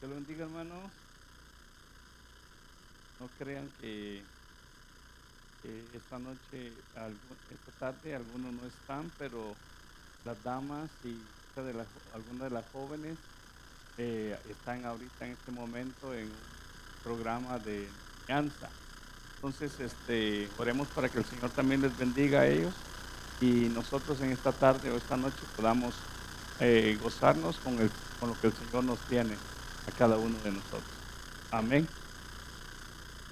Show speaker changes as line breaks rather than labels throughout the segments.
Que lo bendiga, hermano. No crean que, esta noche, esta tarde, algunos no están, pero las damas y algunas de las jóvenes eh, están ahorita en este momento en un programa de enseñanza. Entonces, este, oremos para que el Señor también les bendiga a ellos y nosotros en esta tarde o esta noche podamos eh, gozarnos con lo que el Señor nos tiene a cada uno de nosotros. Amén.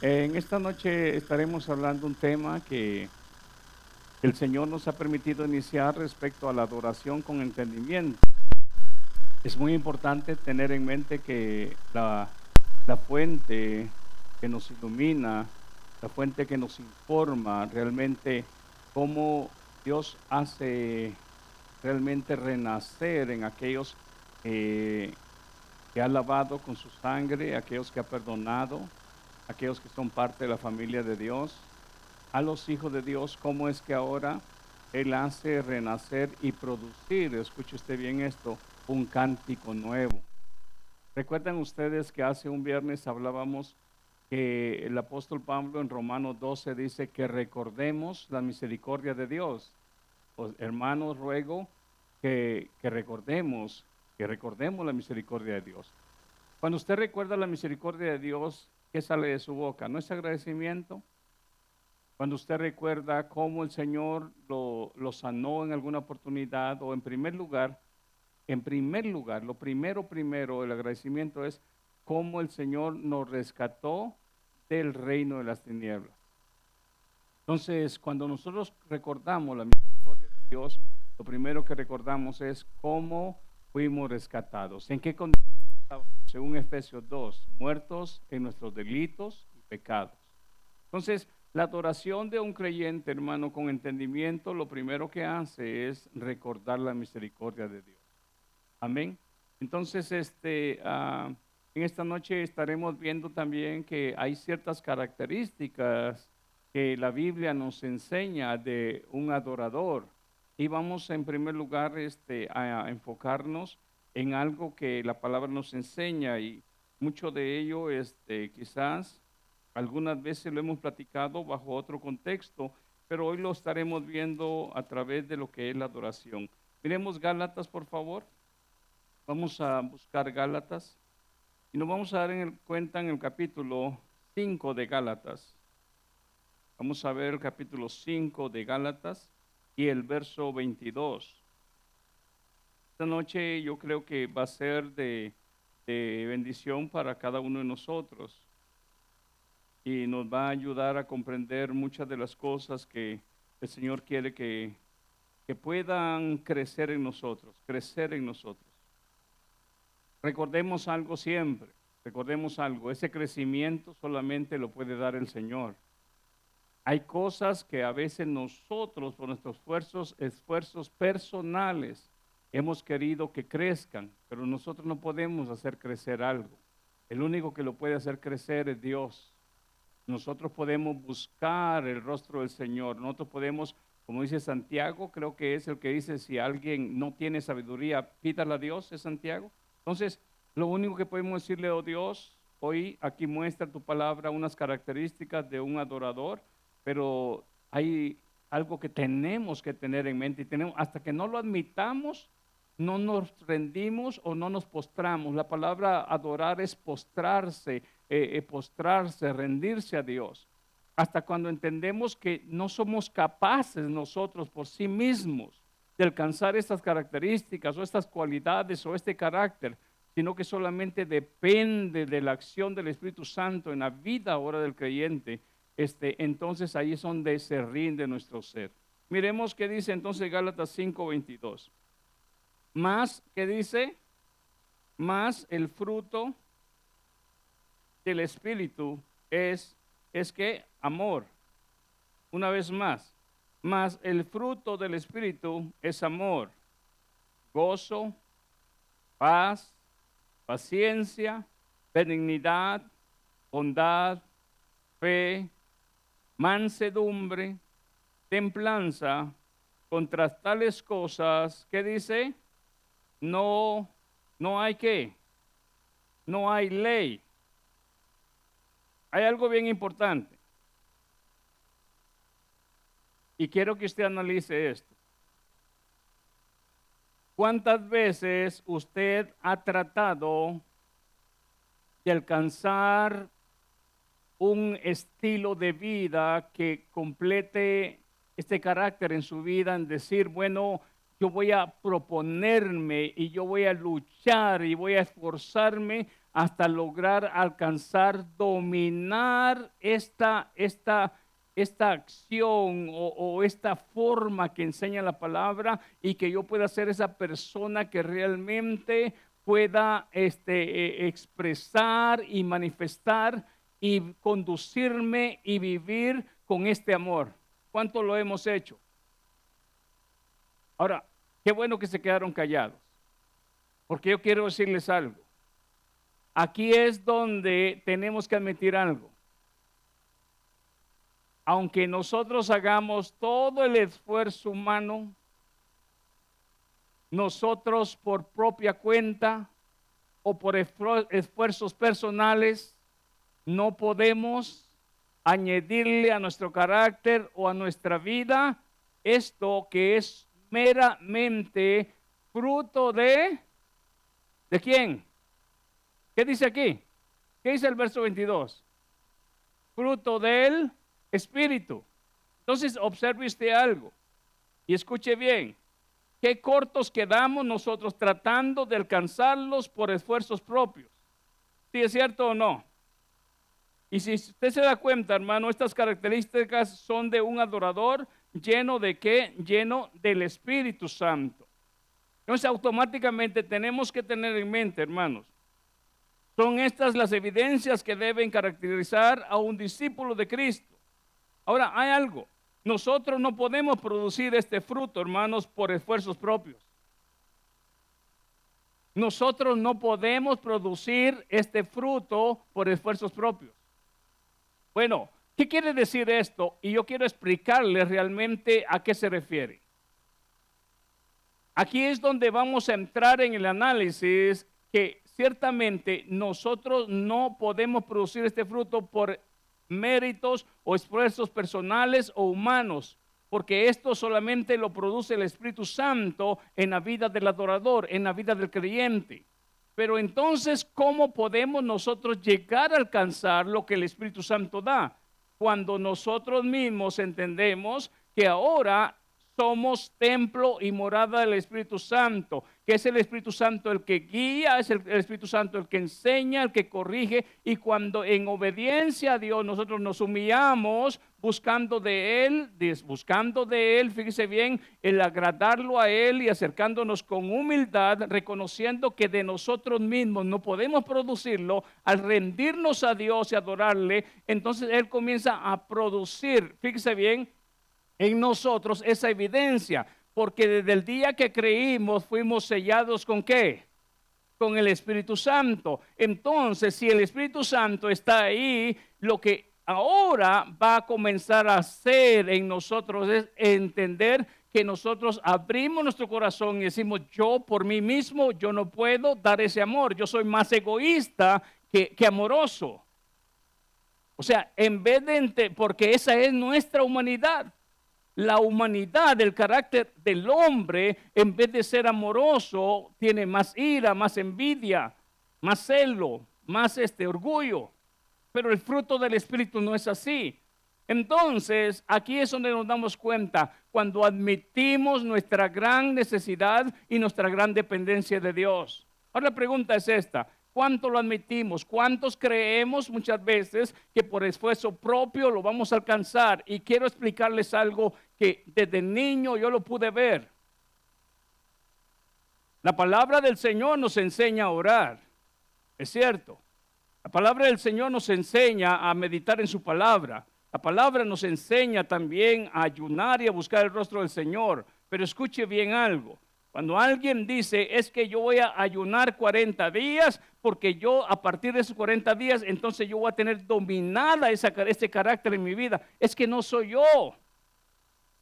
En esta noche estaremos hablando un tema que el Señor nos ha permitido iniciar respecto a la adoración con entendimiento. Es muy importante tener en mente que la, la fuente que nos ilumina, la fuente que nos informa realmente cómo Dios hace realmente renacer en aquellos que ha lavado con su sangre, aquellos que ha perdonado, aquellos que son parte de la familia de Dios, a los hijos de Dios, cómo es que ahora Él hace renacer y producir, escuche usted bien esto, un cántico nuevo. Recuerdan ustedes que hace un viernes hablábamos que el apóstol Pablo en Romanos 12 dice que recordemos la misericordia de Dios. Pues, hermanos, ruego que, que recordemos, que recordemos la misericordia de Dios. Cuando usted recuerda la misericordia de Dios, ¿qué sale de su boca? ¿No es agradecimiento? Cuando usted recuerda cómo el Señor lo, sanó en alguna oportunidad o en primer lugar, en primer lugar, lo primero, primero, el agradecimiento es cómo el Señor nos rescató del reino de las tinieblas. Entonces, cuando nosotros recordamos la misericordia de Dios, lo primero que recordamos es cómo fuimos rescatados. ¿En qué condición Según Efesios 2, muertos en nuestros delitos y pecados. Entonces, la adoración de un creyente, hermano, con entendimiento, lo primero que hace es recordar la misericordia de Dios. Amén. Entonces, este, ah, en esta noche estaremos viendo también que hay ciertas características que la Biblia nos enseña de un adorador. Y vamos en primer lugar este, a enfocarnos en algo que la palabra nos enseña y mucho de ello este, quizás algunas veces lo hemos platicado bajo otro contexto, pero hoy lo estaremos viendo a través de lo que es la adoración. Miremos Gálatas, por favor. Vamos a buscar Gálatas y nos vamos a dar en cuenta en el capítulo 5 de Gálatas. Vamos a ver el capítulo 5 de Gálatas y el verso 22. Esta noche yo creo que va a ser de, bendición para cada uno de nosotros y nos va a ayudar a comprender muchas de las cosas que el Señor quiere que, que puedan crecer en nosotros, crecer en nosotros. Recordemos algo siempre, recordemos algo, ese crecimiento solamente lo puede dar el Señor. Hay cosas que a veces nosotros, por nuestros esfuerzos, personales, hemos querido que crezcan, pero nosotros no podemos hacer crecer algo. El único que lo puede hacer crecer es Dios. Nosotros podemos buscar el rostro del Señor. Nosotros podemos, como dice Santiago, creo que es el que dice, si alguien no tiene sabiduría, pídala a Dios, es Santiago. Entonces, lo único que podemos decirle, oh Dios, hoy aquí muestra tu palabra unas características de un adorador pero hay algo que tenemos que tener en mente y tenemos, hasta que no lo admitamos, no nos rendimos o no nos postramos. La palabra adorar es postrarse, eh, eh, postrarse, rendirse a Dios. Hasta cuando entendemos que no somos capaces nosotros por sí mismos de alcanzar estas características o estas cualidades o este carácter, sino que solamente depende de la acción del Espíritu Santo en la vida ahora del creyente este, entonces ahí es donde se rinde nuestro ser. Miremos qué dice entonces Gálatas 5:22. Más, ¿qué dice? Más el fruto del Espíritu es, es que amor. Una vez más, más el fruto del Espíritu es amor, gozo, paz, paciencia, benignidad, bondad, fe, mansedumbre, templanza, contra tales cosas, ¿qué dice? No, no hay que, no hay ley. Hay algo bien importante. Y quiero que usted analice esto. ¿Cuántas veces usted ha tratado de alcanzar un estilo de vida que complete este carácter en su vida, en decir, bueno, yo voy a proponerme y yo voy a luchar y voy a esforzarme hasta lograr alcanzar, dominar esta, esta, esta acción o, esta forma que enseña la palabra y que yo pueda ser esa persona que realmente pueda este, eh, expresar y manifestar y conducirme y vivir con este amor. ¿Cuánto lo hemos hecho? Ahora, qué bueno que se quedaron callados, porque yo quiero decirles algo. Aquí es donde tenemos que admitir algo. Aunque nosotros hagamos todo el esfuerzo humano, nosotros por propia cuenta o por esfuerzos personales, no podemos añadirle a nuestro carácter o a nuestra vida esto que es meramente fruto de... ¿De quién? ¿Qué dice aquí? ¿Qué dice el verso 22? Fruto del Espíritu. Entonces observe usted algo y escuche bien. Qué cortos quedamos nosotros tratando de alcanzarlos por esfuerzos propios. ¿Sí es cierto o no? Y si usted se da cuenta, hermano, estas características son de un adorador lleno de qué? Lleno del Espíritu Santo. Entonces automáticamente tenemos que tener en mente, hermanos, son estas las evidencias que deben caracterizar a un discípulo de Cristo. Ahora, hay algo. Nosotros no podemos producir este fruto, hermanos, por esfuerzos propios. Nosotros no podemos producir este fruto por esfuerzos propios. Bueno, ¿qué quiere decir esto? Y yo quiero explicarle realmente a qué se refiere. Aquí es donde vamos a entrar en el análisis que ciertamente nosotros no podemos producir este fruto por méritos o esfuerzos personales o humanos, porque esto solamente lo produce el Espíritu Santo en la vida del adorador, en la vida del creyente. Pero entonces, ¿cómo podemos nosotros llegar a alcanzar lo que el Espíritu Santo da? Cuando nosotros mismos entendemos que ahora somos templo y morada del Espíritu Santo, que es el Espíritu Santo el que guía, es el, Espíritu Santo el que enseña, el que corrige, y cuando en obediencia a Dios nosotros nos humillamos buscando de Él, buscando de Él, fíjese bien, el agradarlo a Él y acercándonos con humildad, reconociendo que de nosotros mismos no podemos producirlo, al rendirnos a Dios y adorarle, entonces Él comienza a producir, fíjese bien, en nosotros esa evidencia, porque desde el día que creímos fuimos sellados con qué? Con el Espíritu Santo. Entonces, si el Espíritu Santo está ahí, lo que ahora va a comenzar a hacer en nosotros es entender que nosotros abrimos nuestro corazón y decimos, yo por mí mismo, yo no puedo dar ese amor, yo soy más egoísta que, amoroso. O sea, en vez de, porque esa es nuestra humanidad, la humanidad, el carácter del hombre, en vez de ser amoroso, tiene más ira, más envidia, más celo, más este orgullo. Pero el fruto del Espíritu no es así. Entonces, aquí es donde nos damos cuenta, cuando admitimos nuestra gran necesidad y nuestra gran dependencia de Dios. Ahora la pregunta es esta, ¿Cuánto lo admitimos? ¿Cuántos creemos muchas veces que por esfuerzo propio lo vamos a alcanzar? Y quiero explicarles algo que desde niño yo lo pude ver. La palabra del Señor nos enseña a orar, es cierto. La palabra del Señor nos enseña a meditar en su palabra. La palabra nos enseña también a ayunar y a buscar el rostro del Señor. Pero escuche bien algo. Cuando alguien dice, es que yo voy a ayunar 40 días, porque yo a partir de esos 40 días, entonces yo voy a tener dominada esa, ese carácter en mi vida. Es que no soy yo.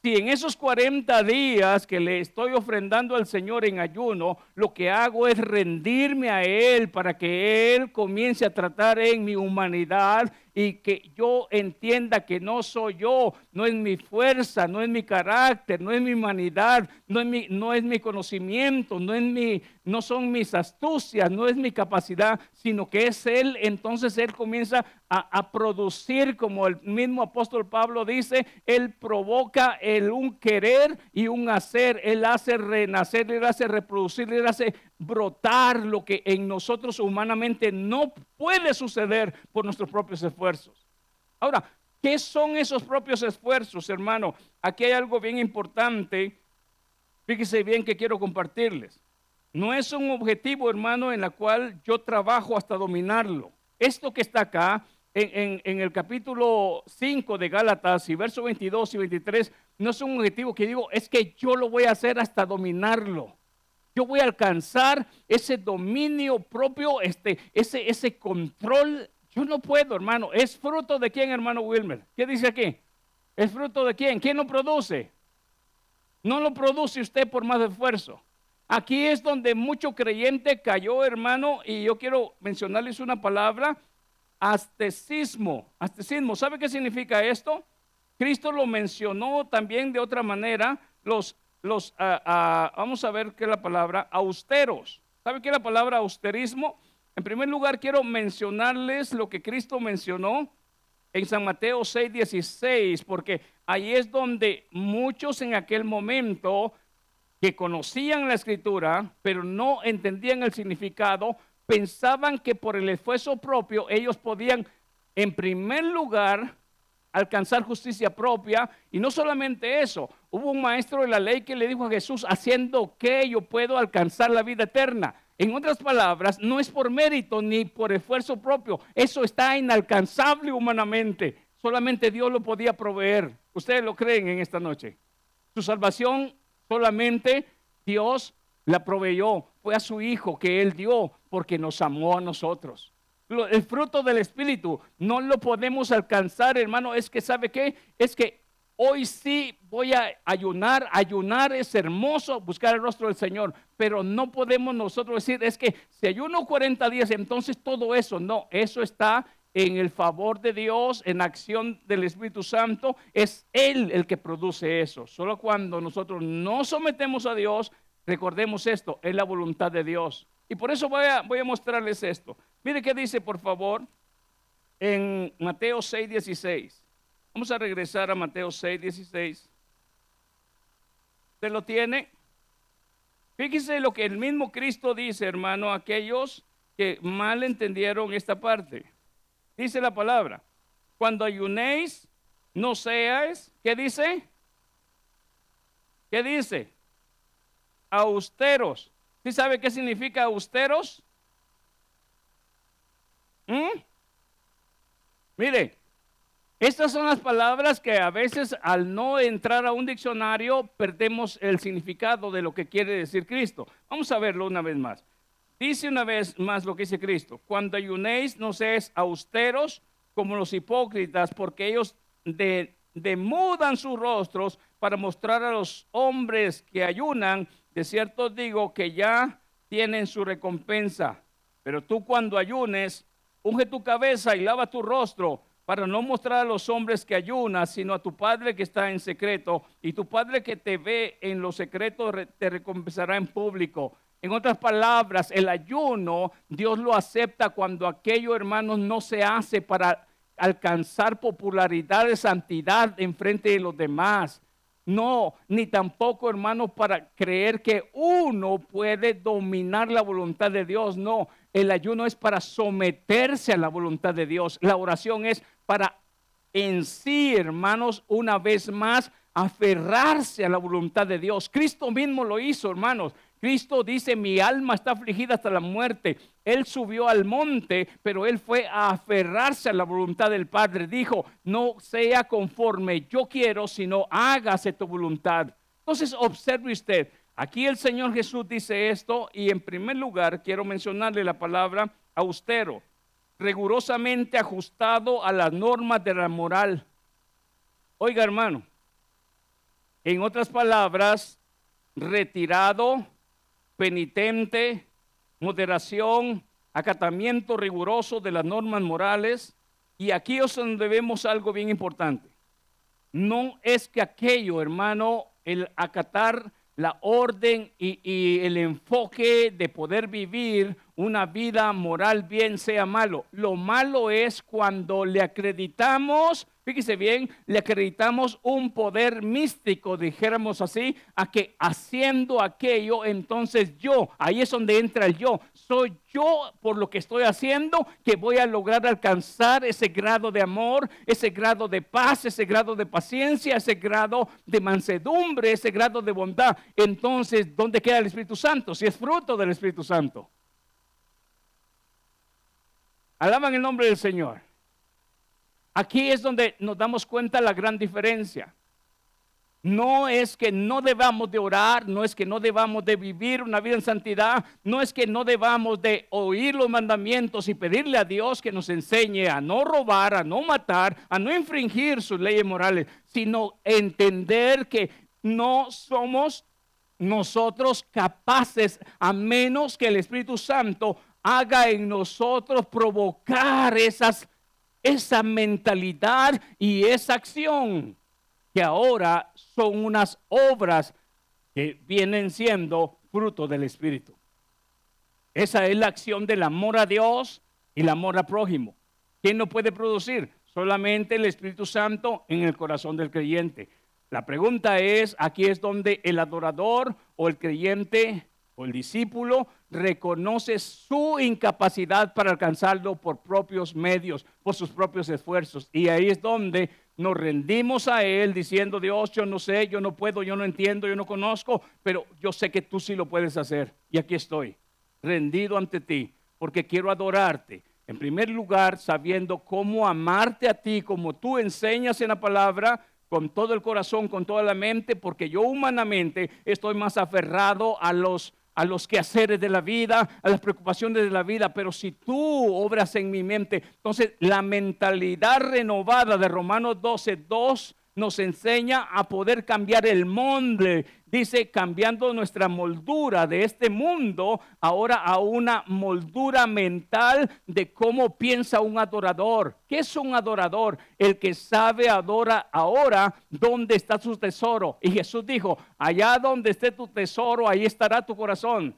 Si en esos 40 días que le estoy ofrendando al Señor en ayuno, lo que hago es rendirme a Él para que Él comience a tratar en mi humanidad y que yo entienda que no soy yo, no es mi fuerza, no es mi carácter, no es mi humanidad, no es mi, no es mi conocimiento, no, es mi, no son mis astucias, no es mi capacidad, sino que es Él, entonces Él comienza a, a producir, como el mismo apóstol Pablo dice, Él provoca el un querer y un hacer, Él hace renacer, Él hace reproducir, Él hace brotar lo que en nosotros humanamente no puede suceder por nuestros propios esfuerzos. Ahora, ¿qué son esos propios esfuerzos, hermano? Aquí hay algo bien importante. Fíjese bien que quiero compartirles. No es un objetivo, hermano, en la cual yo trabajo hasta dominarlo. Esto que está acá, en, el capítulo 5 de Gálatas y versos 22 y 23, no es un objetivo que digo, es que yo lo voy a hacer hasta dominarlo yo voy a alcanzar ese dominio propio, este, ese, ese control. Yo no puedo, hermano. ¿Es fruto de quién, hermano Wilmer? ¿Qué dice aquí? ¿Es fruto de quién? ¿Quién lo produce? No lo produce usted por más esfuerzo. Aquí es donde mucho creyente cayó, hermano, y yo quiero mencionarles una palabra, astecismo. Astecismo, ¿sabe qué significa esto? Cristo lo mencionó también de otra manera, los los, ah, ah, vamos a ver qué es la palabra, austeros. ¿Sabe qué es la palabra austerismo? En primer lugar, quiero mencionarles lo que Cristo mencionó en San Mateo 6, 16, porque ahí es donde muchos en aquel momento que conocían la escritura, pero no entendían el significado, pensaban que por el esfuerzo propio ellos podían, en primer lugar, alcanzar justicia propia. Y no solamente eso, hubo un maestro de la ley que le dijo a Jesús, haciendo que yo puedo alcanzar la vida eterna. En otras palabras, no es por mérito ni por esfuerzo propio. Eso está inalcanzable humanamente. Solamente Dios lo podía proveer. ¿Ustedes lo creen en esta noche? Su salvación solamente Dios la proveyó. Fue a su Hijo que Él dio porque nos amó a nosotros el fruto del Espíritu. No lo podemos alcanzar, hermano. Es que, ¿sabe qué? Es que hoy sí voy a ayunar. Ayunar es hermoso, buscar el rostro del Señor. Pero no podemos nosotros decir, es que si ayuno 40 días, entonces todo eso. No, eso está en el favor de Dios, en acción del Espíritu Santo. Es Él el que produce eso. Solo cuando nosotros no sometemos a Dios, recordemos esto, es la voluntad de Dios. Y por eso voy a, voy a mostrarles esto. Mire qué dice, por favor, en Mateo 6, 16. Vamos a regresar a Mateo 6, 16. ¿Usted lo tiene? Fíjese lo que el mismo Cristo dice, hermano, a aquellos que mal entendieron esta parte. Dice la palabra, cuando ayunéis, no seáis, ¿qué dice? ¿Qué dice? Austeros ¿Sí sabe qué significa austeros? ¿Mm? Mire, estas son las palabras que a veces al no entrar a un diccionario perdemos el significado de lo que quiere decir Cristo. Vamos a verlo una vez más. Dice una vez más lo que dice Cristo. Cuando ayunéis no seáis austeros como los hipócritas, porque ellos demudan sus rostros para mostrar a los hombres que ayunan de cierto digo que ya tienen su recompensa. Pero tú cuando ayunes, unge tu cabeza y lava tu rostro para no mostrar a los hombres que ayunas, sino a tu Padre que está en secreto. Y tu Padre que te ve en lo secreto te recompensará en público. En otras palabras, el ayuno Dios lo acepta cuando aquello, hermanos, no se hace para alcanzar popularidad de santidad en frente de los demás no, ni tampoco, hermano, para creer que uno puede dominar la voluntad de Dios. No, el ayuno es para someterse a la voluntad de Dios. La oración es para en sí, hermanos, una vez más, aferrarse a la voluntad de Dios. Cristo mismo lo hizo, hermanos. Cristo dice, mi alma está afligida hasta la muerte. Él subió al monte, pero él fue a aferrarse a la voluntad del Padre. Dijo, no sea conforme yo quiero, sino hágase tu voluntad. Entonces, observe usted, aquí el Señor Jesús dice esto y en primer lugar quiero mencionarle la palabra austero, rigurosamente ajustado a las normas de la moral. Oiga, hermano, En otras palabras, retirado, penitente, moderación, acatamiento riguroso de las normas morales. Y aquí es donde vemos algo bien importante. No es que aquello, hermano, el acatar la orden y, el enfoque de poder vivir una vida moral bien sea malo. Lo malo es cuando le acreditamos Fíjese bien, le acreditamos un poder místico, dijéramos así, a que haciendo aquello, entonces yo, ahí es donde entra el yo, soy yo por lo que estoy haciendo que voy a lograr alcanzar ese grado de amor, ese grado de paz, ese grado de paciencia, ese grado de mansedumbre, ese grado de bondad. Entonces, ¿dónde queda el Espíritu Santo? Si es fruto del Espíritu Santo. Alaban el nombre del Señor. Aquí es donde nos damos cuenta la gran diferencia. No es que no debamos de orar, no es que no debamos de vivir una vida en santidad, no es que no debamos de oír los mandamientos y pedirle a Dios que nos enseñe a no robar, a no matar, a no infringir sus leyes morales, sino entender que no somos nosotros capaces, a menos que el Espíritu Santo haga en nosotros provocar esas esa mentalidad y esa acción que ahora son unas obras que vienen siendo fruto del Espíritu. Esa es la acción del amor a Dios y el amor a prójimo. ¿Quién lo puede producir? Solamente el Espíritu Santo en el corazón del creyente. La pregunta es, aquí es donde el adorador o el creyente o el discípulo reconoce su incapacidad para alcanzarlo por propios medios, por sus propios esfuerzos. Y ahí es donde nos rendimos a Él diciendo, Dios, yo no sé, yo no puedo, yo no entiendo, yo no conozco, pero yo sé que tú sí lo puedes hacer. Y aquí estoy, rendido ante ti, porque quiero adorarte. En primer lugar, sabiendo cómo amarte a ti, como tú enseñas en la palabra, con todo el corazón, con toda la mente, porque yo humanamente estoy más aferrado a los a los quehaceres de la vida, a las preocupaciones de la vida, pero si tú obras en mi mente, entonces la mentalidad renovada de Romanos 12, 2 nos enseña a poder cambiar el molde. Dice, cambiando nuestra moldura de este mundo ahora a una moldura mental de cómo piensa un adorador. ¿Qué es un adorador? El que sabe adora ahora dónde está su tesoro. Y Jesús dijo, allá donde esté tu tesoro, ahí estará tu corazón.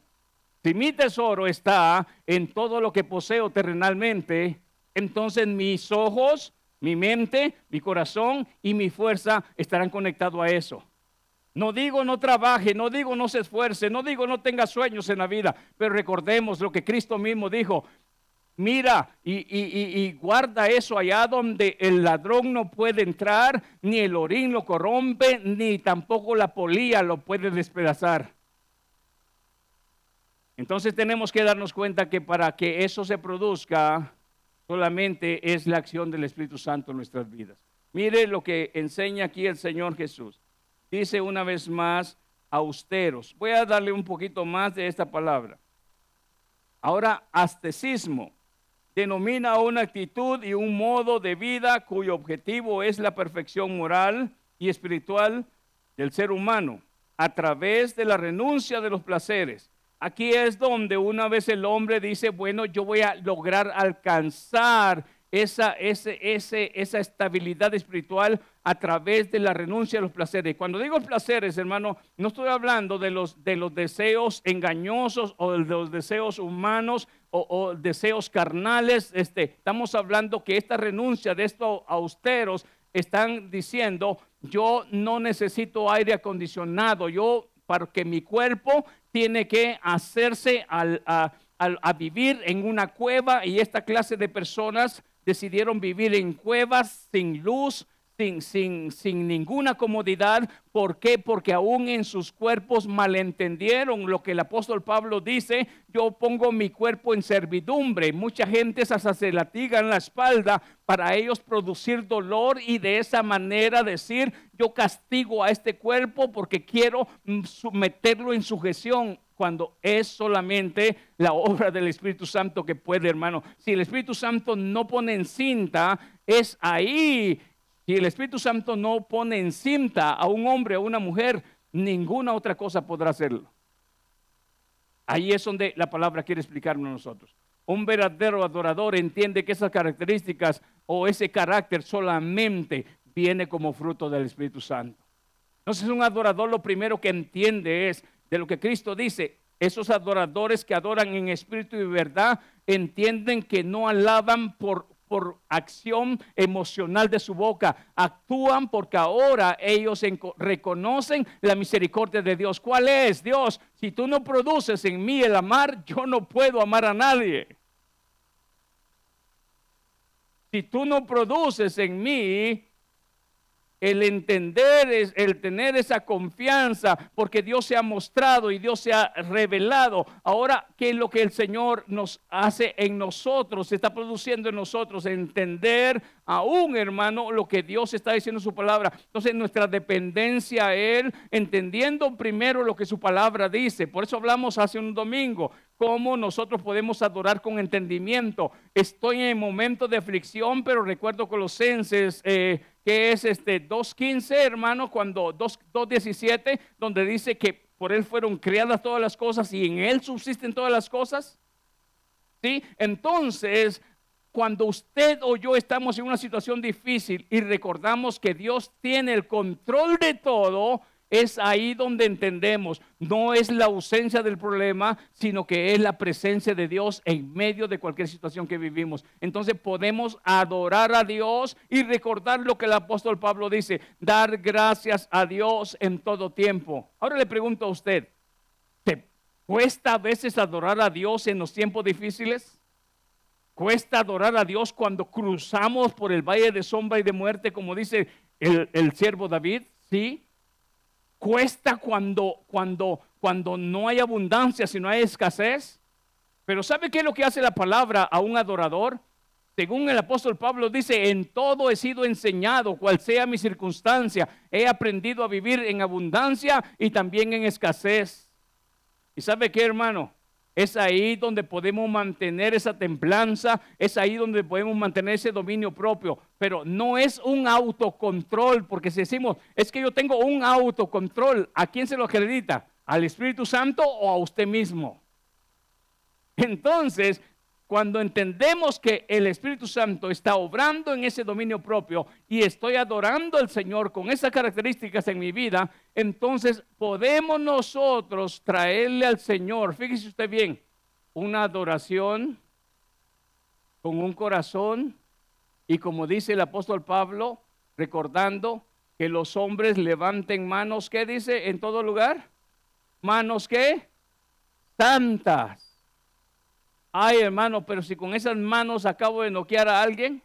Si mi tesoro está en todo lo que poseo terrenalmente, entonces mis ojos mi mente, mi corazón y mi fuerza estarán conectados a eso. No digo no trabaje, no digo no se esfuerce, no digo no tenga sueños en la vida, pero recordemos lo que Cristo mismo dijo. Mira y, guarda eso allá donde el ladrón no puede entrar, ni el orín lo corrompe, ni tampoco la polía lo puede despedazar. Entonces tenemos que darnos cuenta que para que eso se produzca, solamente es la acción del Espíritu Santo en nuestras vidas. Mire lo que enseña aquí el Señor Jesús. Dice una vez más, austeros. Voy a darle un poquito más de esta palabra. Ahora, astecismo denomina una actitud y un modo de vida cuyo objetivo es la perfección moral y espiritual del ser humano a través de la renuncia de los placeres Aquí es donde una vez el hombre dice, bueno, yo voy a lograr alcanzar esa, esa estabilidad espiritual a través de la renuncia a los placeres. Cuando digo placeres, hermano, no estoy hablando de los, de los deseos engañosos o de los deseos humanos o, o, deseos carnales. Este, estamos hablando que esta renuncia de estos austeros están diciendo, yo no necesito aire acondicionado, yo para que mi cuerpo tiene que hacerse a, vivir en una cueva y esta clase de personas decidieron vivir en cuevas sin luz, sin, sin, sin, ninguna comodidad. ¿Por qué? Porque aún en sus cuerpos malentendieron lo que el apóstol Pablo dice, yo pongo mi cuerpo en servidumbre. Mucha gente hasta se latiga en la espalda para ellos producir dolor y de esa manera decir, yo castigo a este cuerpo porque quiero mm, meterlo en sujeción cuando es solamente la obra del Espíritu Santo que puede, hermano. Si el Espíritu Santo no pone en cinta, es ahí Si el Espíritu Santo no pone en cinta a un hombre o a una mujer, ninguna otra cosa podrá hacerlo. Ahí es donde la palabra quiere explicarnos a nosotros. Un verdadero adorador entiende que esas características o ese carácter solamente viene como fruto del Espíritu Santo. Entonces un adorador lo primero que entiende es de lo que Cristo dice. Esos adoradores que adoran en espíritu y verdad entienden que no alaban por, por acción emocional de su boca, actúan porque ahora ellos reconocen la misericordia de Dios. ¿Cuál es? Dios, si tú no produces en mí el amar, yo no puedo amar a nadie. Si tú no produces en mí el entender, es el tener esa confianza, porque Dios se ha mostrado y Dios se ha revelado. Ahora, ¿qué es lo que el Señor nos hace en nosotros? Se está produciendo en nosotros entender aún, hermano, lo que Dios está diciendo en su palabra. Entonces, nuestra dependencia a Él, entendiendo primero lo que su palabra dice. Por eso hablamos hace un domingo, cómo nosotros podemos adorar con entendimiento. Estoy en momento de aflicción, pero recuerdo Colosenses. Eh, que es este 2.15, hermano, cuando 2.17, donde dice que por él fueron creadas todas las cosas y en él subsisten todas las cosas. ¿Sí? Entonces, cuando usted o yo estamos en una situación difícil y recordamos que Dios tiene el control de todo, es ahí donde entendemos, no es la ausencia del problema, sino que es la presencia de Dios en medio de cualquier situación que vivimos. Entonces podemos adorar a Dios y recordar lo que el apóstol Pablo dice, dar gracias a Dios en todo tiempo. Ahora le pregunto a usted, ¿te cuesta a veces adorar a Dios en los tiempos difíciles? ¿Cuesta adorar a Dios cuando cruzamos por el valle de sombra y de muerte, como dice el, el siervo David? Sí. Cuesta cuando, cuando, cuando no hay abundancia, si no hay escasez. Pero ¿sabe qué es lo que hace la palabra a un adorador? Según el apóstol Pablo dice, en todo he sido enseñado, cual sea mi circunstancia. He aprendido a vivir en abundancia y también en escasez. ¿Y sabe qué, hermano? Es ahí donde podemos mantener esa templanza, es ahí donde podemos mantener ese dominio propio. Pero no es un autocontrol, porque si decimos, es que yo tengo un autocontrol, ¿a quién se lo acredita? ¿Al Espíritu Santo o a usted mismo? Entonces, cuando entendemos que el Espíritu Santo está obrando en ese dominio propio y estoy adorando al Señor con esas características en mi vida, entonces podemos nosotros traerle al Señor, fíjese usted bien, una adoración con un corazón y como dice el apóstol Pablo, recordando que los hombres levanten manos, ¿qué dice en todo lugar? Manos que santas Ay, hermano, pero si con esas manos acabo de noquear a alguien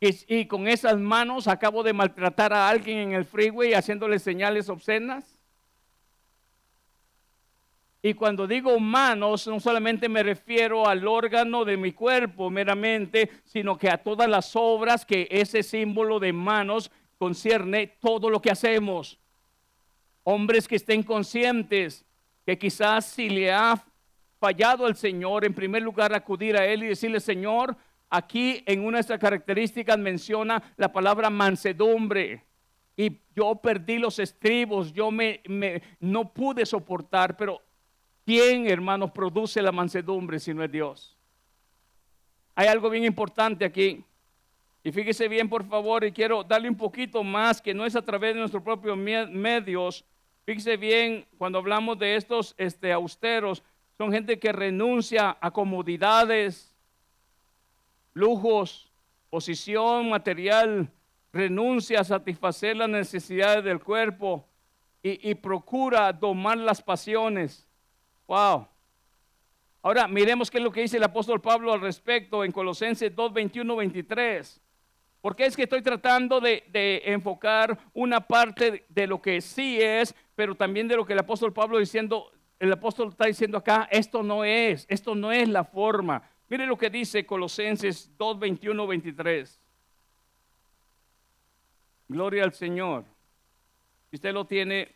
y, con esas manos acabo de maltratar a alguien en el freeway haciéndole señales obscenas. Y cuando digo manos, no solamente me refiero al órgano de mi cuerpo meramente, sino que a todas las obras que ese símbolo de manos concierne todo lo que hacemos. Hombres que estén conscientes que quizás si le ha fallado al Señor, en primer lugar acudir a Él y decirle, Señor, aquí en una de estas características menciona la palabra mansedumbre. Y yo perdí los estribos, yo me, no pude soportar, pero ¿quién, hermanos, produce la mansedumbre si no es Dios? Hay algo bien importante aquí. Y fíjese bien, por favor, y quiero darle un poquito más, que no es a través de nuestros propios medios. Fíjese bien, cuando hablamos de estos este, austeros, son gente que renuncia a comodidades, lujos, posición material, renuncia a satisfacer las necesidades del cuerpo y, procura domar las pasiones. Wow. Ahora miremos qué es lo que dice el apóstol Pablo al respecto en Colosenses 2, 21, 23. Porque es que estoy tratando de, enfocar una parte de lo que sí es, pero también de lo que el apóstol Pablo diciendo, el apóstol está diciendo acá, esto no es, esto no es la forma. Mire lo que dice Colosenses 2, 21, 23. Gloria al Señor. Si usted lo tiene,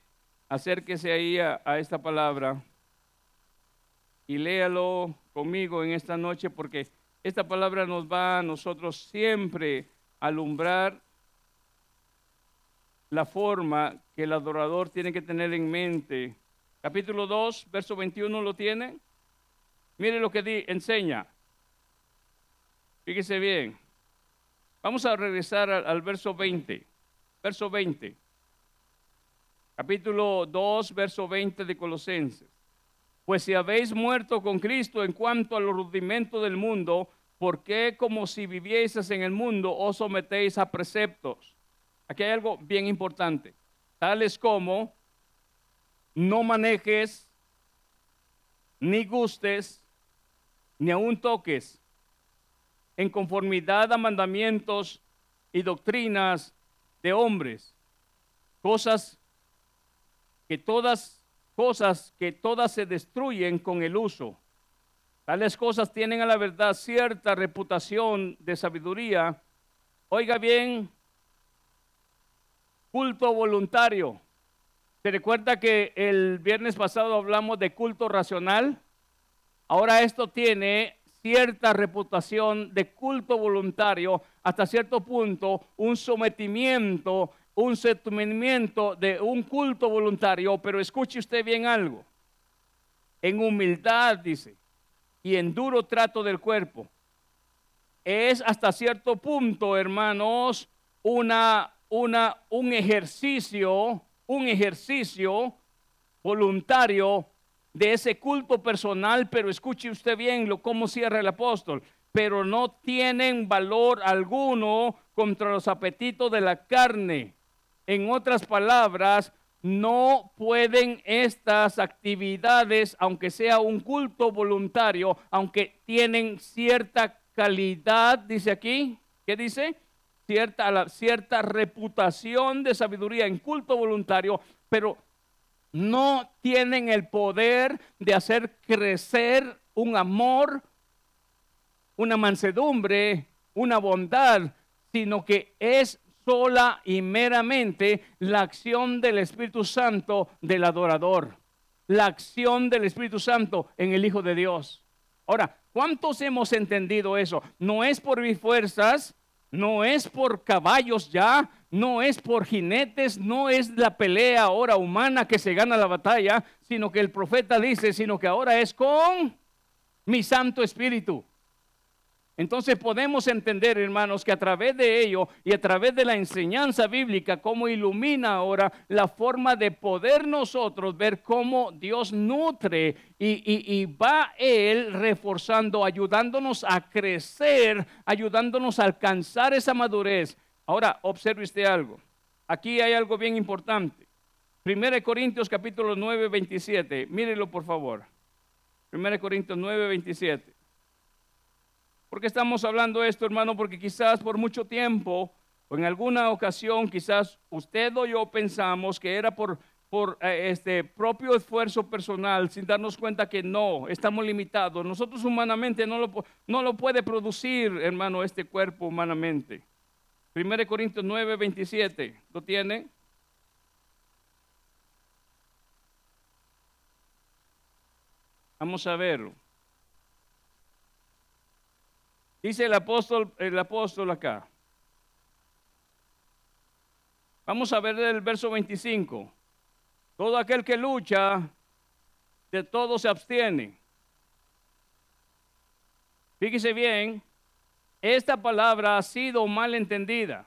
acérquese ahí a, a esta palabra y léalo conmigo en esta noche porque esta palabra nos va a nosotros siempre alumbrar la forma que el adorador tiene que tener en mente. Capítulo 2, verso 21 lo tiene. Mire lo que di, enseña. Fíjese bien. Vamos a regresar al, verso 20. Verso 20. Capítulo 2, verso 20 de Colosenses. Pues si habéis muerto con Cristo en cuanto a los rudimentos del mundo, ¿por qué como si vivieseis en el mundo os sometéis a preceptos? Aquí hay algo bien importante, tales como no manejes, ni gustes, ni aun toques, en conformidad a mandamientos y doctrinas de hombres, cosas que todas cosas que todas se destruyen con el uso. Tales cosas tienen a la verdad cierta reputación de sabiduría. Oiga bien, culto voluntario. ¿Se recuerda que el viernes pasado hablamos de culto racional? Ahora esto tiene cierta reputación de culto voluntario, hasta cierto punto un sometimiento un sometimiento de un culto voluntario, pero escuche usted bien algo. En humildad, dice, y en duro trato del cuerpo. Es hasta cierto punto, hermanos, una, una, un ejercicio, un ejercicio voluntario de ese culto personal, pero escuche usted bien lo cómo cierra el apóstol, pero no tienen valor alguno contra los apetitos de la carne en otras palabras, no pueden estas actividades, aunque sea un culto voluntario, aunque tienen cierta calidad, dice aquí, ¿qué dice? Cierta, cierta reputación de sabiduría en culto voluntario, pero no tienen el poder de hacer crecer un amor, una mansedumbre, una bondad, sino que es sola y meramente la acción del Espíritu Santo del adorador, la acción del Espíritu Santo en el Hijo de Dios. Ahora, ¿cuántos hemos entendido eso? No es por mis fuerzas, no es por caballos ya, no es por jinetes, no es la pelea ahora humana que se gana la batalla, sino que el profeta dice, sino que ahora es con mi Santo Espíritu. Entonces podemos entender, hermanos, que a través de ello y a través de la enseñanza bíblica, cómo ilumina ahora la forma de poder nosotros ver cómo Dios nutre y, va Él reforzando, ayudándonos a crecer, ayudándonos a alcanzar esa madurez. Ahora, observe usted algo. Aquí hay algo bien importante. 1 Corintios capítulo 9, 27. Mírelo por favor. 1 Corintios 9, 27. ¿Por qué estamos hablando esto, hermano? Porque quizás por mucho tiempo o en alguna ocasión, quizás usted o yo pensamos que era por, eh, este propio esfuerzo personal, sin darnos cuenta que no, estamos limitados. Nosotros humanamente no lo, no lo puede producir, hermano, este cuerpo humanamente. 1 Corintios 9, 27, ¿lo tiene? Vamos a verlo. Dice el apóstol, el apóstol acá. Vamos a ver el verso 25. Todo aquel que lucha, de todo se abstiene. Fíjese bien, esta palabra ha sido mal entendida.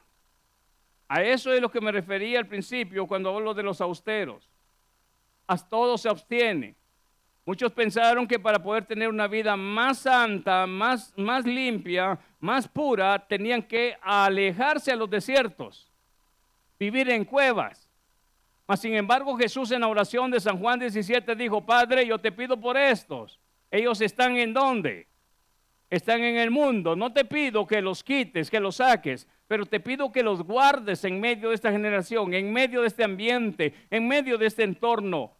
A eso es lo que me refería al principio cuando hablo de los austeros. A todo se abstiene. Muchos pensaron que para poder tener una vida más santa, más, más limpia, más pura, tenían que alejarse a los desiertos, vivir en cuevas. Mas sin embargo Jesús en la oración de San Juan 17 dijo, Padre, yo te pido por estos. Ellos están en dónde? Están en el mundo. No te pido que los quites, que los saques, pero te pido que los guardes en medio de esta generación, en medio de este ambiente, en medio de este entorno.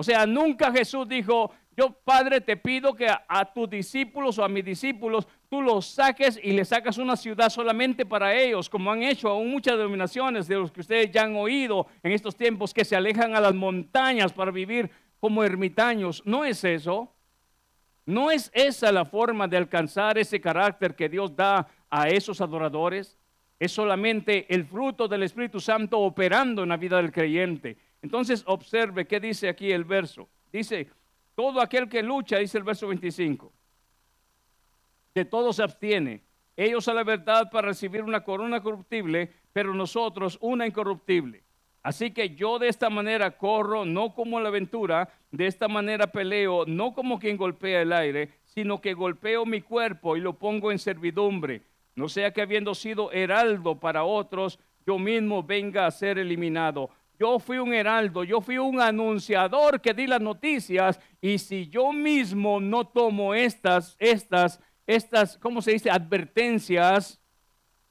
O sea, nunca Jesús dijo, yo Padre te pido que a, tus discípulos o a mis discípulos tú los saques y le sacas una ciudad solamente para ellos, como han hecho aún muchas denominaciones de los que ustedes ya han oído en estos tiempos que se alejan a las montañas para vivir como ermitaños. No es eso. No es esa la forma de alcanzar ese carácter que Dios da a esos adoradores. Es solamente el fruto del Espíritu Santo operando en la vida del creyente. Entonces observe qué dice aquí el verso. Dice, todo aquel que lucha, dice el verso 25, de todo se abstiene. Ellos a la verdad para recibir una corona corruptible, pero nosotros una incorruptible. Así que yo de esta manera corro, no como la aventura, de esta manera peleo, no como quien golpea el aire, sino que golpeo mi cuerpo y lo pongo en servidumbre. No sea que habiendo sido heraldo para otros, yo mismo venga a ser eliminado. Yo fui un heraldo, yo fui un anunciador que di las noticias y si yo mismo no tomo estas, estas, estas, ¿cómo se dice? Advertencias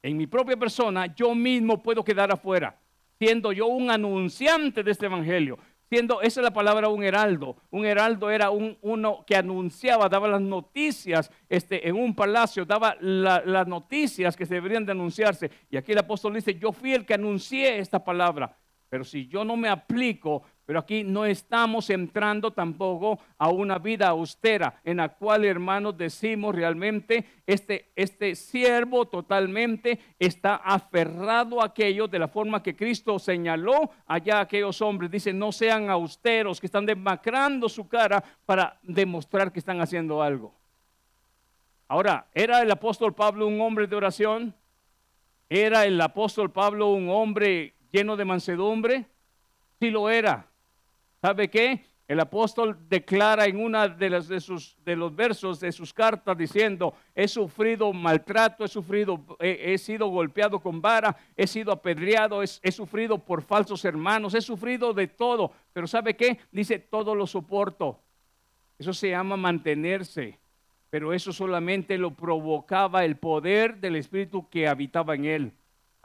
en mi propia persona, yo mismo puedo quedar afuera, siendo yo un anunciante de este evangelio. Siendo, esa es la palabra un heraldo. Un heraldo era un, uno que anunciaba, daba las noticias este, en un palacio, daba las noticias que se deberían de anunciarse. Y aquí el apóstol dice, yo fui el que anuncié esta palabra. Pero si yo no me aplico, pero aquí no estamos entrando tampoco a una vida austera en la cual, hermanos, decimos realmente, este, este siervo totalmente está aferrado a aquello de la forma que Cristo señaló allá a aquellos hombres. Dice, no sean austeros, que están demacrando su cara para demostrar que están haciendo algo. Ahora, ¿era el apóstol Pablo un hombre de oración? ¿Era el apóstol Pablo un hombre lleno de mansedumbre? Sí lo era. ¿Sabe qué? El apóstol declara en una de, las, de, sus, los versos de sus cartas diciendo, he sufrido maltrato, he sufrido, he, sido golpeado con vara, he sido apedreado, he, he, sufrido por falsos hermanos, he sufrido de todo. Pero ¿sabe qué? Dice, todo lo soporto. Eso se llama mantenerse. Pero eso solamente lo provocaba el poder del Espíritu que habitaba en él.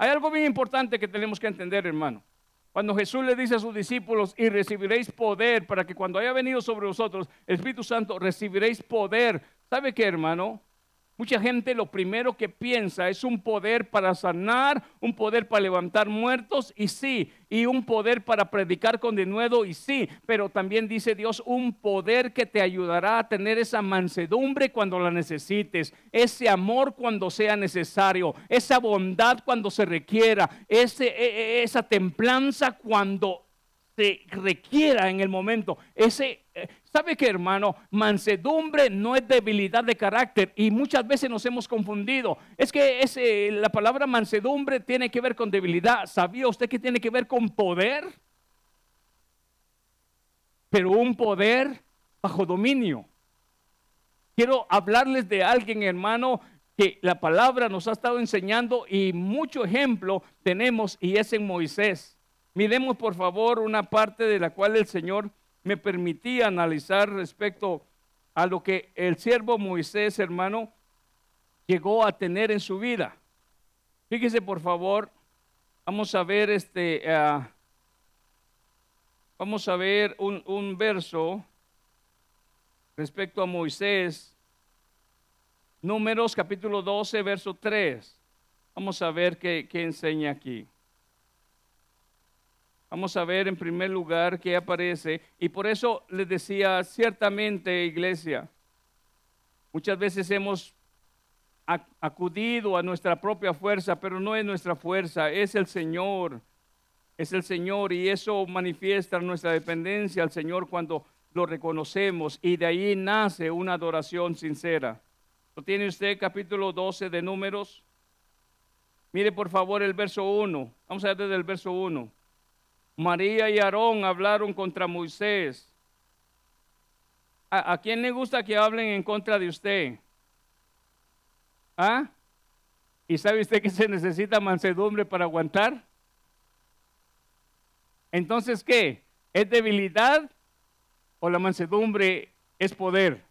Hay algo bien importante que tenemos que entender, hermano. Cuando Jesús le dice a sus discípulos, y recibiréis poder para que cuando haya venido sobre vosotros el Espíritu Santo, recibiréis poder. ¿Sabe qué, hermano? Mucha gente lo primero que piensa es un poder para sanar, un poder para levantar muertos, y sí, y un poder para predicar con denuedo, y sí, pero también dice Dios, un poder que te ayudará a tener esa mansedumbre cuando la necesites, ese amor cuando sea necesario, esa bondad cuando se requiera, ese, e, e, esa templanza cuando se requiera en el momento, ese ¿Sabe qué, hermano? Mansedumbre no es debilidad de carácter y muchas veces nos hemos confundido. Es que ese, la palabra mansedumbre tiene que ver con debilidad. ¿Sabía usted que tiene que ver con poder? Pero un poder bajo dominio. Quiero hablarles de alguien, hermano, que la palabra nos ha estado enseñando y mucho ejemplo tenemos y es en Moisés. Miremos por favor una parte de la cual el Señor me permitía analizar respecto a lo que el siervo Moisés, hermano, llegó a tener en su vida. Fíjese, por favor, vamos a ver este, uh, vamos a ver un, un, verso respecto a Moisés, Números capítulo 12, verso 3. Vamos a ver qué, qué enseña aquí. Vamos a ver en primer lugar qué aparece. Y por eso les decía, ciertamente, iglesia, muchas veces hemos acudido a nuestra propia fuerza, pero no es nuestra fuerza, es el Señor. Es el Señor y eso manifiesta nuestra dependencia al Señor cuando lo reconocemos y de ahí nace una adoración sincera. ¿Lo tiene usted capítulo 12 de números? Mire por favor el verso 1. Vamos a ver desde el verso 1. María y Aarón hablaron contra Moisés. ¿A, quién le gusta que hablen en contra de usted? ¿Ah? ¿Y sabe usted que se necesita mansedumbre para aguantar? Entonces, ¿qué? ¿Es debilidad o la mansedumbre es poder?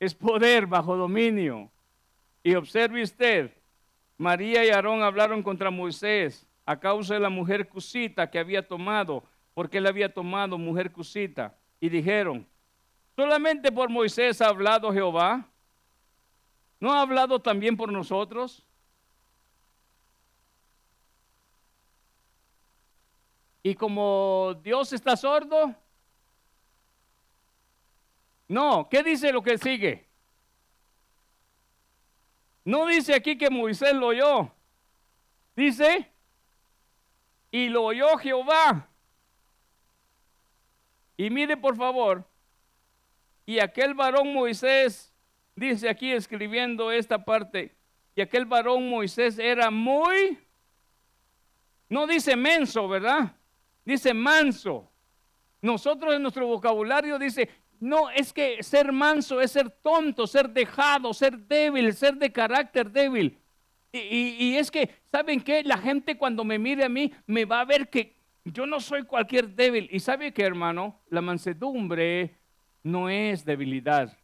Es poder bajo dominio. Y observe usted, María y Aarón hablaron contra Moisés a causa de la mujer cusita que había tomado, porque él había tomado mujer cusita. Y dijeron, solamente por Moisés ha hablado Jehová. ¿No ha hablado también por nosotros? Y como Dios está sordo, no, ¿qué dice lo que sigue? No dice aquí que Moisés lo oyó. Dice, y lo oyó Jehová. Y mire por favor, y aquel varón Moisés, dice aquí escribiendo esta parte, y aquel varón Moisés era muy, no dice menso, ¿verdad? Dice manso. Nosotros en nuestro vocabulario dice, no, es que ser manso es ser tonto, ser dejado, ser débil, ser de carácter débil. Y, es que, ¿saben qué? La gente cuando me mire a mí me va a ver que yo no soy cualquier débil. Y sabe qué, hermano, la mansedumbre no es debilidad.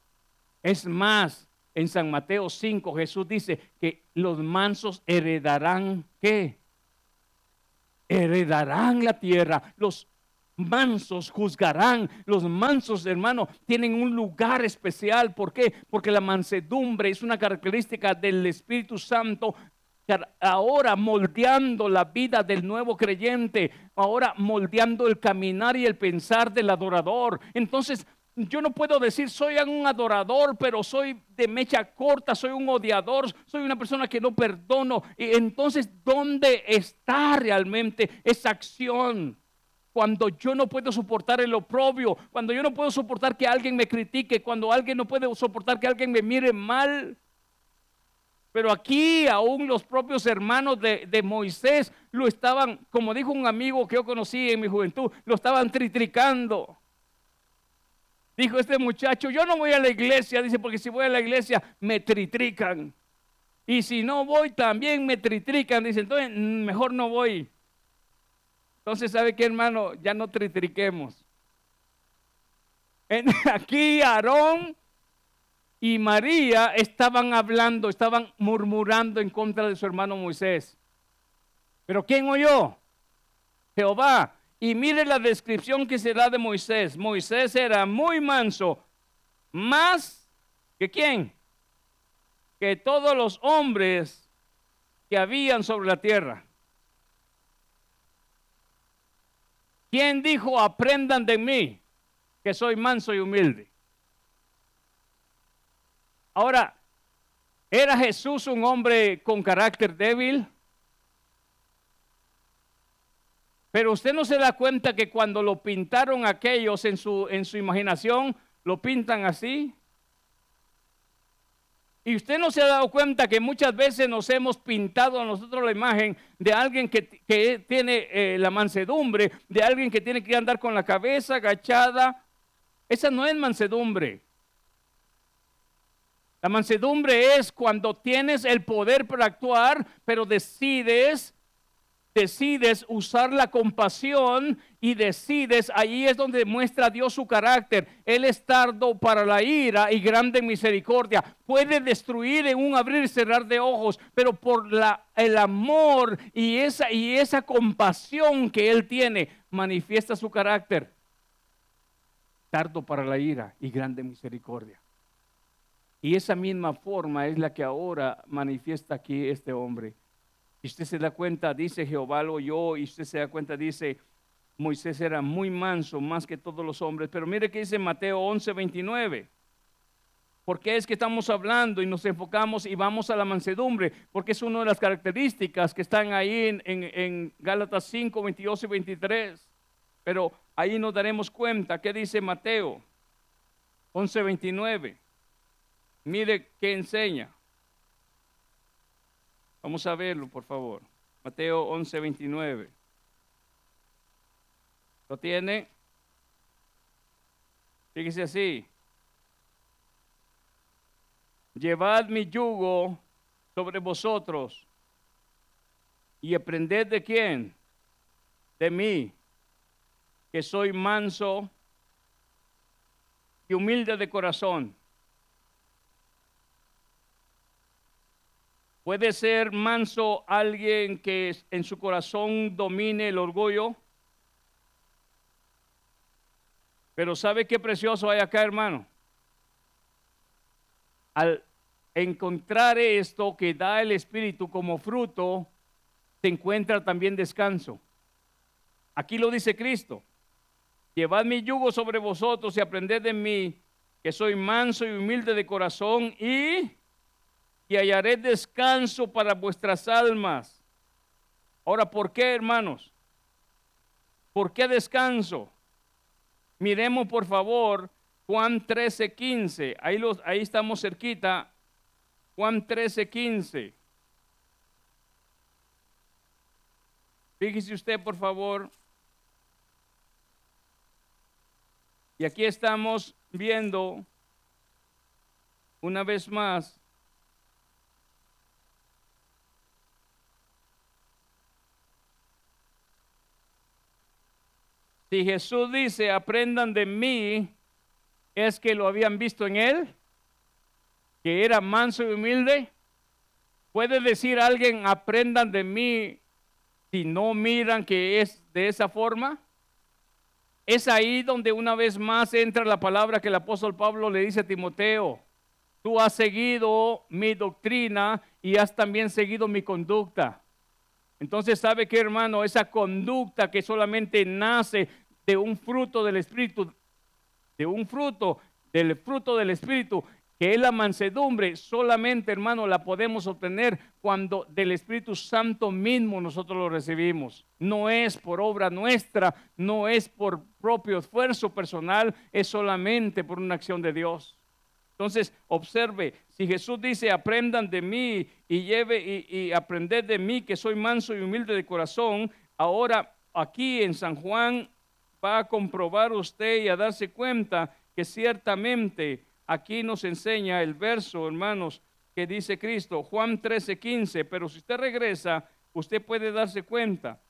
Es más, en San Mateo 5 Jesús dice que los mansos heredarán qué? Heredarán la tierra. Los mansos juzgarán. Los mansos, hermano, tienen un lugar especial. ¿Por qué? Porque la mansedumbre es una característica del Espíritu Santo ahora moldeando la vida del nuevo creyente, ahora moldeando el caminar y el pensar del adorador. Entonces, yo no puedo decir soy un adorador, pero soy de mecha corta, soy un odiador, soy una persona que no perdono. Entonces, ¿dónde está realmente esa acción? Cuando yo no puedo soportar el oprobio, cuando yo no puedo soportar que alguien me critique, cuando alguien no puede soportar que alguien me mire mal. Pero aquí aún los propios hermanos de, de, Moisés lo estaban, como dijo un amigo que yo conocí en mi juventud, lo estaban tritricando. Dijo este muchacho, yo no voy a la iglesia, dice, porque si voy a la iglesia me tritrican. Y si no voy también me tritrican, dice, entonces mm, mejor no voy. Entonces, ¿sabe qué, hermano? Ya no tritriquemos. aquí Aarón y María estaban hablando, estaban murmurando en contra de su hermano Moisés. Pero ¿quién oyó? Jehová. Y mire la descripción que se da de Moisés. Moisés era muy manso, más que quién? Que todos los hombres que habían sobre la tierra. ¿Quién dijo, aprendan de mí, que soy manso y humilde? Ahora, ¿era Jesús un hombre con carácter débil? Pero usted no se da cuenta que cuando lo pintaron aquellos en su, en su imaginación, lo pintan así. Y usted no se ha dado cuenta que muchas veces nos hemos pintado a nosotros la imagen de alguien que, tiene eh, la mansedumbre, de alguien que tiene que andar con la cabeza agachada. Esa no es mansedumbre. La mansedumbre es cuando tienes el poder para actuar, pero decides decides usar la compasión y decides, ahí es donde muestra Dios su carácter. Él es tardo para la ira y grande misericordia. Puede destruir en un abrir y cerrar de ojos, pero por la, el amor y esa, y esa compasión que Él tiene, manifiesta su carácter. Tardo para la ira y grande misericordia. Y esa misma forma es la que ahora manifiesta aquí este hombre. Y usted se da cuenta, dice Jehová lo oyó, y usted se da cuenta, dice Moisés era muy manso, más que todos los hombres. Pero mire que dice Mateo 11, 29. Porque es que estamos hablando y nos enfocamos y vamos a la mansedumbre? Porque es una de las características que están ahí en, en Gálatas 5, 22 y 23. Pero ahí nos daremos cuenta. ¿Qué dice Mateo 11, 29? Mire qué enseña. Vamos a verlo, por favor. Mateo 11, 29. ¿Lo tiene? Fíjese así. Llevad mi yugo sobre vosotros y aprended de quién? De mí, que soy manso y humilde de corazón ¿Puede ser manso alguien que en su corazón domine el orgullo? Pero ¿sabe qué precioso hay acá, hermano? Al encontrar esto que da el Espíritu como fruto, se encuentra también descanso. Aquí lo dice Cristo. Llevad mi yugo sobre vosotros y aprended de mí, que soy manso y humilde de corazón y y hallaré descanso para vuestras almas, Ahora, ¿por qué, hermanos? ¿Por qué descanso? Miremos, por favor, Juan 13, 15. Ahí, los, ahí estamos cerquita. Juan 13, 15. Fíjese usted, por favor. Y aquí estamos viendo una vez más Si Jesús dice, aprendan de mí, es que lo habían visto en él, que era manso y humilde. ¿Puede decir alguien, aprendan de mí, si no miran que es de esa forma? Es ahí donde una vez más entra la palabra que el apóstol Pablo le dice a Timoteo. Tú has seguido mi doctrina y has también seguido mi conducta. Entonces, ¿sabe qué, hermano? Esa conducta que solamente nace de un fruto del Espíritu, de un fruto, del fruto del Espíritu, que es la mansedumbre, solamente, hermano, la podemos obtener cuando del Espíritu Santo mismo nosotros lo recibimos. No es por obra nuestra, no es por propio esfuerzo personal, es solamente por una acción de Dios. Entonces, observe, si Jesús dice, aprendan de mí y lleve y, y aprended de mí que soy manso y humilde de corazón, ahora aquí en San Juan va a comprobar usted y a darse cuenta que ciertamente aquí nos enseña el verso, hermanos, que dice Cristo, Juan 13, 15, pero si usted regresa, usted puede darse cuenta,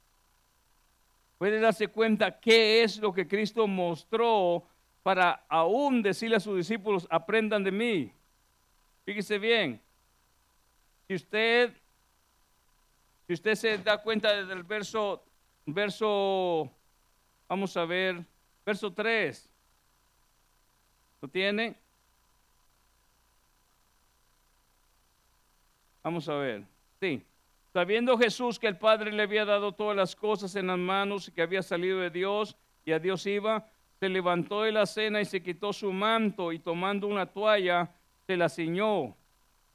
puede darse cuenta qué es lo que Cristo mostró para aún decirle a sus discípulos, aprendan de mí. Fíjese bien, si usted, si usted se da cuenta desde el verso, verso Vamos a ver, verso 3. ¿Lo tiene? Vamos a ver. Sí. Sabiendo Jesús que el Padre le había dado todas las cosas en las manos y que había salido de Dios y a Dios iba, se levantó de la cena y se quitó su manto y tomando una toalla se la ciñó.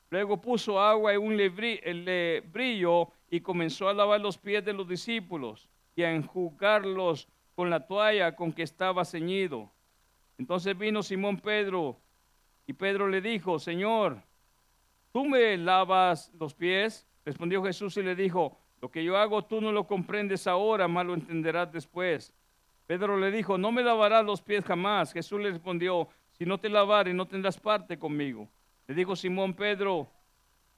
Luego puso agua en un lebrillo y comenzó a lavar los pies de los discípulos y a enjugarlos con la toalla con que estaba ceñido. Entonces vino Simón Pedro y Pedro le dijo, Señor, ¿tú me lavas los pies? Respondió Jesús y le dijo, lo que yo hago tú no lo comprendes ahora, más lo entenderás después. Pedro le dijo, no me lavarás los pies jamás. Jesús le respondió, si no te lavare no tendrás parte conmigo. Le dijo Simón Pedro,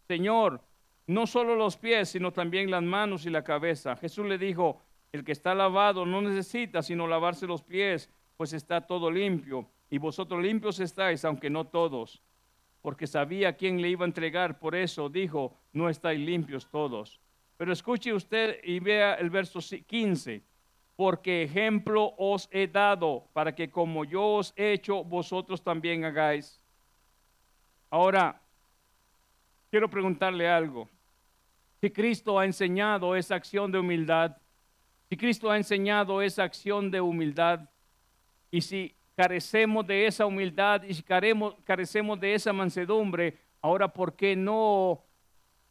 Señor, no solo los pies, sino también las manos y la cabeza. Jesús le dijo, el que está lavado no necesita sino lavarse los pies, pues está todo limpio. Y vosotros limpios estáis, aunque no todos. Porque sabía quién le iba a entregar, por eso dijo, no estáis limpios todos. Pero escuche usted y vea el verso 15. Porque ejemplo os he dado, para que como yo os he hecho, vosotros también hagáis. Ahora, quiero preguntarle algo. Si Cristo ha enseñado esa acción de humildad, si Cristo ha enseñado esa acción de humildad y si carecemos de esa humildad y si carecemos de esa mansedumbre, ahora ¿por qué no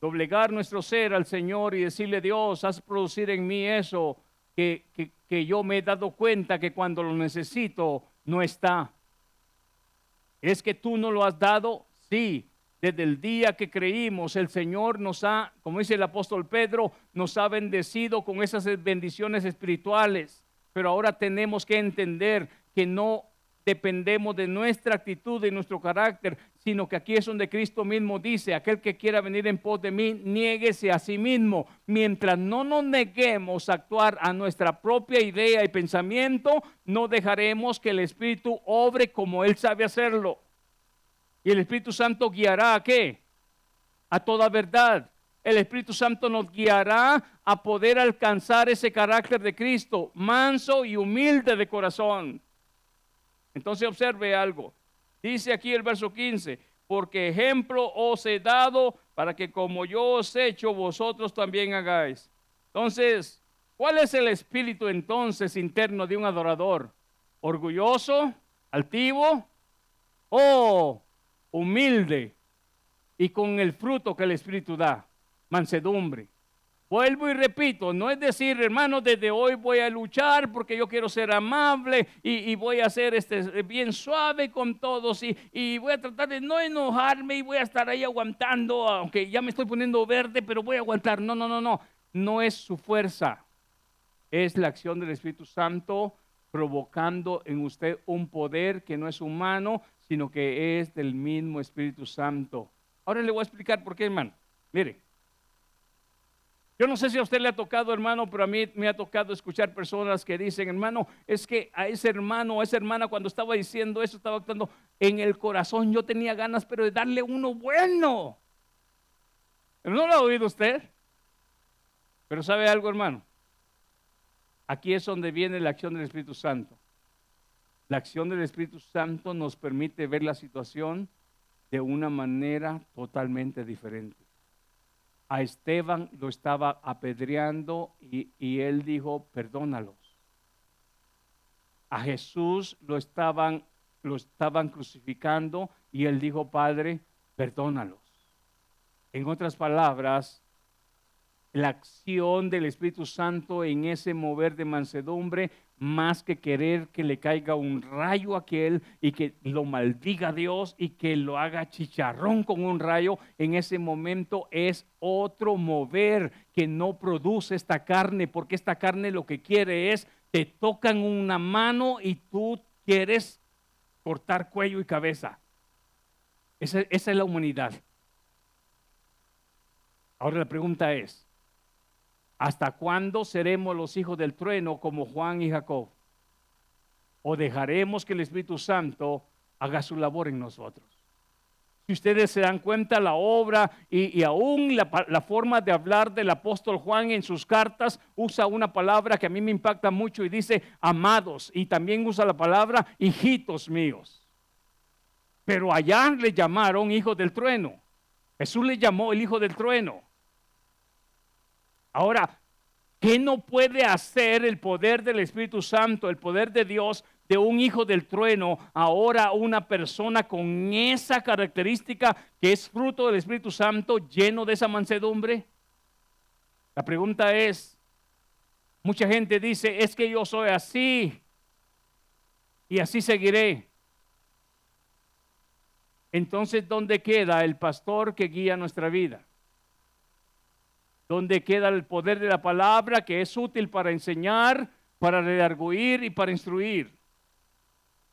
doblegar nuestro ser al Señor y decirle, Dios, haz producir en mí eso que, que, que yo me he dado cuenta que cuando lo necesito no está? ¿Es que tú no lo has dado? Sí, desde el día que creímos, el Señor nos ha, como dice el apóstol Pedro, nos ha bendecido con esas bendiciones espirituales. Pero ahora tenemos que entender que no dependemos de nuestra actitud y nuestro carácter, sino que aquí es donde Cristo mismo dice, aquel que quiera venir en pos de mí, niéguese a sí mismo. Mientras no nos neguemos a actuar a nuestra propia idea y pensamiento, no dejaremos que el Espíritu obre como Él sabe hacerlo. Y el Espíritu Santo guiará a qué? A toda verdad. El Espíritu Santo nos guiará a poder alcanzar ese carácter de Cristo, manso y humilde de corazón. Entonces observe algo. Dice aquí el verso 15, porque ejemplo os he dado para que como yo os he hecho, vosotros también hagáis. Entonces, ¿cuál es el espíritu entonces interno de un adorador? ¿Orgulloso? ¿Altivo? ¿O humilde y con el fruto que el Espíritu da, mansedumbre. Vuelvo y repito, no es decir, hermano, desde hoy voy a luchar porque yo quiero ser amable y, voy a ser este, bien suave con todos y, y, voy a tratar de no enojarme y voy a estar ahí aguantando, aunque ya me estoy poniendo verde, pero voy a aguantar. No, no, no, no. No es su fuerza, es la acción del Espíritu Santo provocando en usted un poder que no es humano, sino que es del mismo Espíritu Santo. Ahora le voy a explicar por qué, hermano. Mire. Yo no sé si a usted le ha tocado, hermano, pero a mí me ha tocado escuchar personas que dicen, hermano, es que a ese hermano o a esa hermana cuando estaba diciendo eso, estaba actuando en el corazón, yo tenía ganas, pero de darle uno bueno. ¿No lo ha oído usted? Pero ¿sabe algo, hermano? Aquí es donde viene la acción del Espíritu Santo. La acción del Espíritu Santo nos permite ver la situación de una manera totalmente diferente a Esteban lo estaba apedreando y, él dijo, perdónalos. A Jesús lo estaban, lo estaban crucificando y él dijo, Padre, perdónalos. En otras palabras, la acción del Espíritu Santo en ese mover de mansedumbre más que querer que le caiga un rayo a aquel y que lo maldiga Dios y que lo haga chicharrón con un rayo, en ese momento es otro mover que no produce esta carne, porque esta carne lo que quiere es, te tocan una mano y tú quieres cortar cuello y cabeza. Esa, esa es la humanidad. Ahora la pregunta es, ¿Hasta cuándo seremos los hijos del trueno como Juan y Jacob? ¿O dejaremos que el Espíritu Santo haga su labor en nosotros? Si ustedes se dan cuenta, la obra y, aún la, la, forma de hablar del apóstol Juan en sus cartas usa una palabra que a mí me impacta mucho y dice amados y también usa la palabra hijitos míos. Pero allá le llamaron hijo del trueno. Jesús le llamó el hijo del trueno. Ahora, ¿qué no puede hacer el poder del Espíritu Santo, el poder de Dios de un hijo del trueno, ahora una persona con esa característica que es fruto del Espíritu Santo, lleno de esa mansedumbre? La pregunta es, mucha gente dice, es que yo soy así y así seguiré. Entonces, ¿dónde queda el pastor que guía nuestra vida? Donde queda el poder de la palabra que es útil para enseñar, para redarguir y para instruir.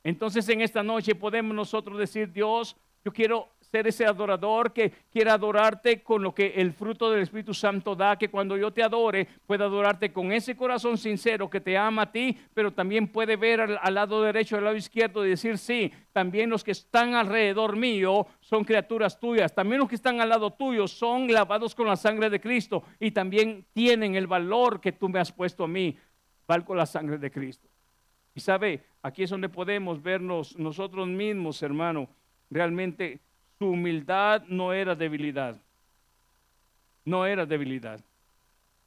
Entonces en esta noche podemos nosotros decir, Dios, yo quiero ser ese adorador que quiera adorarte con lo que el fruto del Espíritu Santo da, que cuando yo te adore pueda adorarte con ese corazón sincero que te ama a ti, pero también puede ver al, lado derecho, al lado izquierdo y decir, sí, también los que están alrededor mío son criaturas tuyas, también los que están al lado tuyo son lavados con la sangre de Cristo y también tienen el valor que tú me has puesto a mí, valgo la sangre de Cristo. Y sabe, aquí es donde podemos vernos nosotros mismos, hermano realmente su humildad no era debilidad. No era debilidad.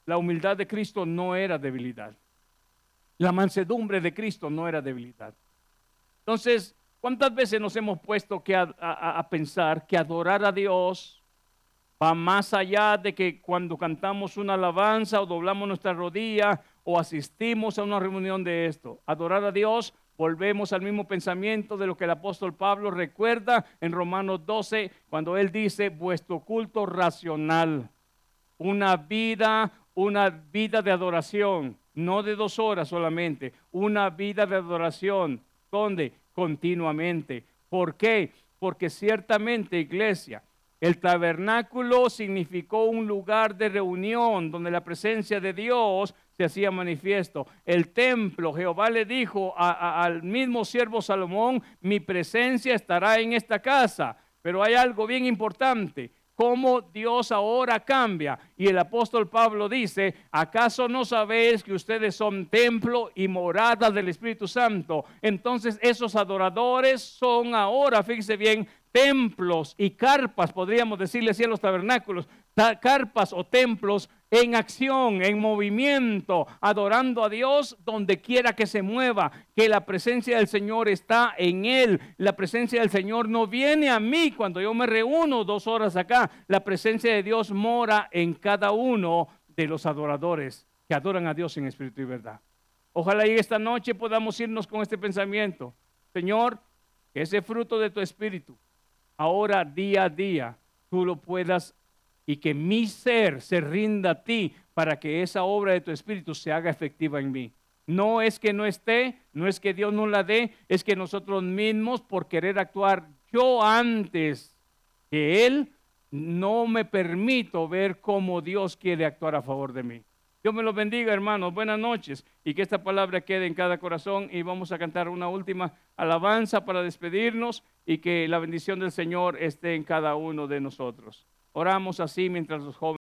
La humildad de Cristo no era debilidad. La mansedumbre de Cristo no era debilidad. Entonces, ¿cuántas veces nos hemos puesto que a, pensar que adorar a Dios va más allá de que cuando cantamos una alabanza o doblamos nuestra rodilla o asistimos a una reunión de esto? Adorar a Dios volvemos al mismo pensamiento de lo que el apóstol Pablo recuerda en Romanos 12, cuando él dice, vuestro culto racional, una vida, una vida de adoración, no de dos horas solamente, una vida de adoración, donde continuamente. ¿Por qué? Porque ciertamente, iglesia, el tabernáculo significó un lugar de reunión donde la presencia de Dios se hacía manifiesto. El templo, Jehová le dijo al mismo siervo Salomón, mi presencia estará en esta casa. Pero hay algo bien importante, cómo Dios ahora cambia. Y el apóstol Pablo dice, ¿acaso no sabéis que ustedes son templo y morada del Espíritu Santo? Entonces esos adoradores son ahora, fíjese bien, templos y carpas, podríamos decirle así a los tabernáculos, carpas o templos en acción, en movimiento, adorando a Dios donde quiera que se mueva, que la presencia del Señor está en Él. La presencia del Señor no viene a mí cuando yo me reúno dos horas acá. La presencia de Dios mora en cada uno de los adoradores que adoran a Dios en espíritu y verdad. Ojalá y esta noche podamos irnos con este pensamiento. Señor, que ese fruto de tu espíritu, ahora día a día, tú lo puedas y que mi ser se rinda a ti para que esa obra de tu espíritu se haga efectiva en mí. No es que no esté, no es que Dios no la dé, es que nosotros mismos por querer actuar yo antes que Él, no me permito ver cómo Dios quiere actuar a favor de mí. Dios me los bendiga, hermanos. Buenas noches. Y que esta palabra quede en cada corazón. Y vamos a cantar una última alabanza para despedirnos y que la bendición del Señor esté en cada uno de nosotros. Oramos así mientras los jóvenes.